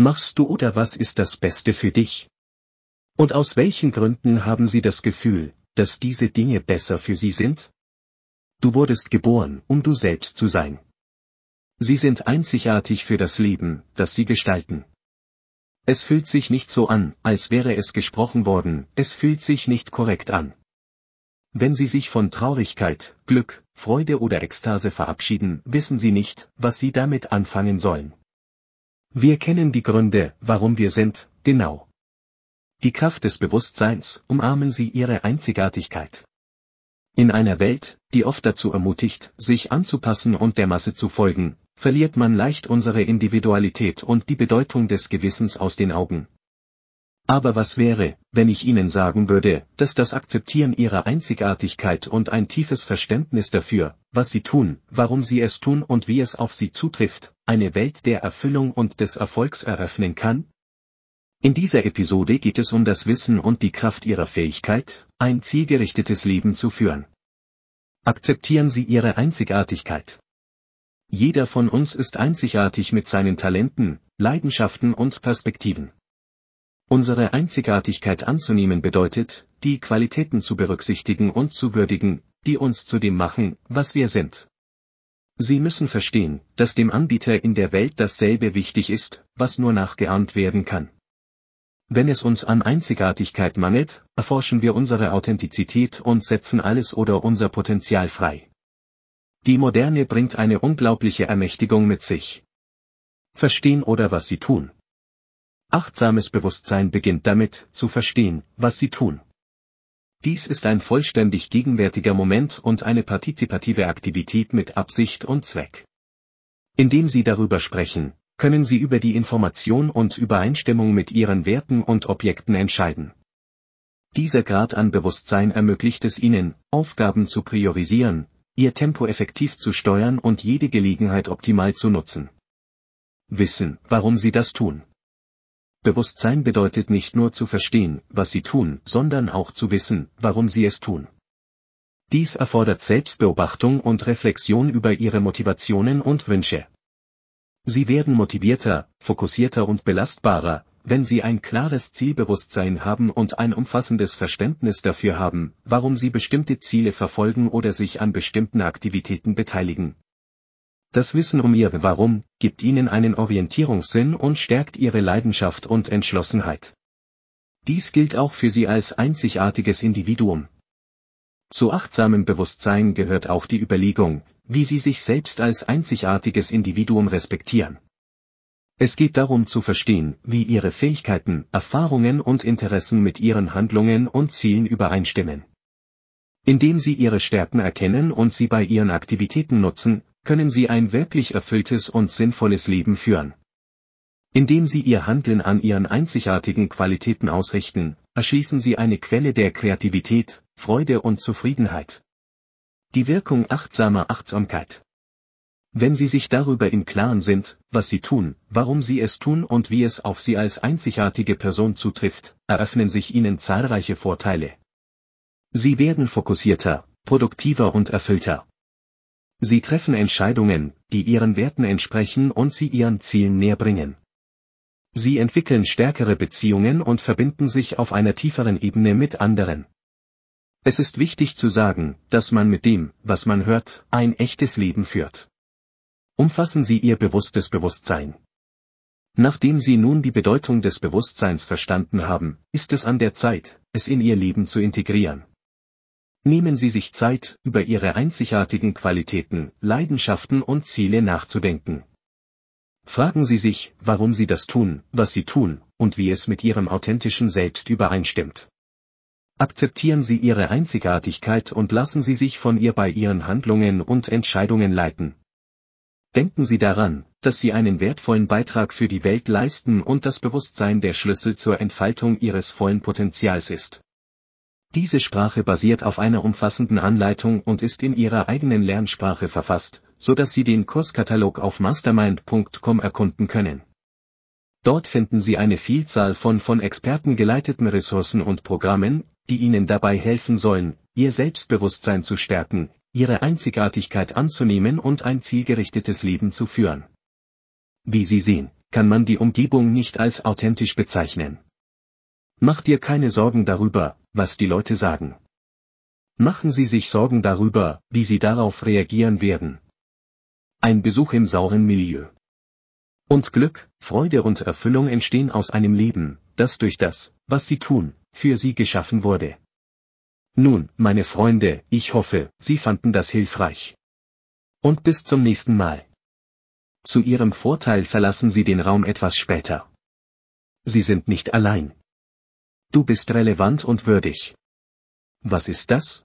Machst du oder was ist das Beste für dich? Und aus welchen Gründen haben Sie das Gefühl, dass diese Dinge besser für Sie sind? Du wurdest geboren, um du selbst zu sein. Sie sind einzigartig für das Leben, das Sie gestalten. Es fühlt sich nicht so an, als wäre es gesprochen worden, es fühlt sich nicht korrekt an. Wenn Sie sich von Traurigkeit, Glück, Freude oder Ekstase verabschieden, wissen Sie nicht, was Sie damit anfangen sollen. Wir kennen die Gründe, warum wir sind, genau. Die Kraft des Bewusstseins, umarmen Sie Ihre Einzigartigkeit. In einer Welt, die oft dazu ermutigt, sich anzupassen und der Masse zu folgen, verliert man leicht unsere Individualität und die Bedeutung des Gewissens aus den Augen. Aber was wäre, wenn ich Ihnen sagen würde, dass das Akzeptieren Ihrer Einzigartigkeit und ein tiefes Verständnis dafür, was Sie tun, warum Sie es tun und wie es auf Sie zutrifft, eine Welt der Erfüllung und des Erfolgs eröffnen kann? In dieser Episode geht es um das Wissen und die Kraft Ihrer Fähigkeit, ein zielgerichtetes Leben zu führen. Akzeptieren Sie Ihre Einzigartigkeit. Jeder von uns ist einzigartig mit seinen Talenten, Leidenschaften und Perspektiven. Unsere Einzigartigkeit anzunehmen bedeutet, die Qualitäten zu berücksichtigen und zu würdigen, die uns zu dem machen, was wir sind. Sie müssen verstehen, dass dem Anbieter in der Welt dasselbe wichtig ist, was nur nachgeahmt werden kann. Wenn es uns an Einzigartigkeit mangelt, erforschen wir unsere Authentizität und setzen alles oder unser Potenzial frei. Die Moderne bringt eine unglaubliche Ermächtigung mit sich. Verstehen oder was sie tun. Achtsames Bewusstsein beginnt damit, zu verstehen, was sie tun. Dies ist ein vollständig gegenwärtiger Moment und eine partizipative Aktivität mit Absicht und Zweck. Indem Sie darüber sprechen, können Sie über die Information und Übereinstimmung mit Ihren Werten und Objekten entscheiden. Dieser Grad an Bewusstsein ermöglicht es Ihnen, Aufgaben zu priorisieren, ihr Tempo effektiv zu steuern und jede Gelegenheit optimal zu nutzen. Wissen, warum sie das tun. Bewusstsein bedeutet nicht nur zu verstehen, was sie tun, sondern auch zu wissen, warum sie es tun. Dies erfordert Selbstbeobachtung und Reflexion über ihre Motivationen und Wünsche. Sie werden motivierter, fokussierter und belastbarer, wenn Sie ein klares Zielbewusstsein haben und ein umfassendes Verständnis dafür haben, warum Sie bestimmte Ziele verfolgen oder sich an bestimmten Aktivitäten beteiligen. Das Wissen um Ihr Warum gibt Ihnen einen Orientierungssinn und stärkt Ihre Leidenschaft und Entschlossenheit. Dies gilt auch für Sie als einzigartiges Individuum. Zu achtsamem Bewusstsein gehört auch die Überlegung, wie Sie sich selbst als einzigartiges Individuum respektieren. Es geht darum zu verstehen, wie ihre Fähigkeiten, Erfahrungen und Interessen mit ihren Handlungen und Zielen übereinstimmen. Indem sie ihre Stärken erkennen und sie bei ihren Aktivitäten nutzen, können sie ein wirklich erfülltes und sinnvolles Leben führen. Indem sie ihr Handeln an ihren einzigartigen Qualitäten ausrichten, erschließen sie eine Quelle der Kreativität, Freude und Zufriedenheit. Die Wirkung achtsamer Achtsamkeit wenn Sie sich darüber im Klaren sind, was Sie tun, warum Sie es tun und wie es auf Sie als einzigartige Person zutrifft, eröffnen sich Ihnen zahlreiche Vorteile. Sie werden fokussierter, produktiver und erfüllter. Sie treffen Entscheidungen, die Ihren Werten entsprechen und Sie Ihren Zielen näher bringen. Sie entwickeln stärkere Beziehungen und verbinden sich auf einer tieferen Ebene mit anderen. Es ist wichtig zu sagen, dass man mit dem, was man hört, ein echtes Leben führt. Umfassen Sie Ihr bewusstes Bewusstsein. Nachdem Sie nun die Bedeutung des Bewusstseins verstanden haben, ist es an der Zeit, es in Ihr Leben zu integrieren. Nehmen Sie sich Zeit, über Ihre einzigartigen Qualitäten, Leidenschaften und Ziele nachzudenken. Fragen Sie sich, warum Sie das tun, was Sie tun, und wie es mit Ihrem authentischen Selbst übereinstimmt. Akzeptieren Sie Ihre Einzigartigkeit und lassen Sie sich von ihr bei Ihren Handlungen und Entscheidungen leiten, Denken Sie daran, dass Sie einen wertvollen Beitrag für die Welt leisten und das Bewusstsein der Schlüssel zur Entfaltung Ihres vollen Potenzials ist. Diese Sprache basiert auf einer umfassenden Anleitung und ist in Ihrer eigenen Lernsprache verfasst, so dass Sie den Kurskatalog auf mastermind.com erkunden können. Dort finden Sie eine Vielzahl von von Experten geleiteten Ressourcen und Programmen, die Ihnen dabei helfen sollen, Ihr Selbstbewusstsein zu stärken, ihre Einzigartigkeit anzunehmen und ein zielgerichtetes Leben zu führen. Wie Sie sehen, kann man die Umgebung nicht als authentisch bezeichnen. Mach dir keine Sorgen darüber, was die Leute sagen. Machen Sie sich Sorgen darüber, wie Sie darauf reagieren werden. Ein Besuch im sauren Milieu. Und Glück, Freude und Erfüllung entstehen aus einem Leben, das durch das, was Sie tun, für Sie geschaffen wurde. Nun, meine Freunde, ich hoffe, Sie fanden das hilfreich. Und bis zum nächsten Mal. Zu Ihrem Vorteil verlassen Sie den Raum etwas später. Sie sind nicht allein. Du bist relevant und würdig. Was ist das?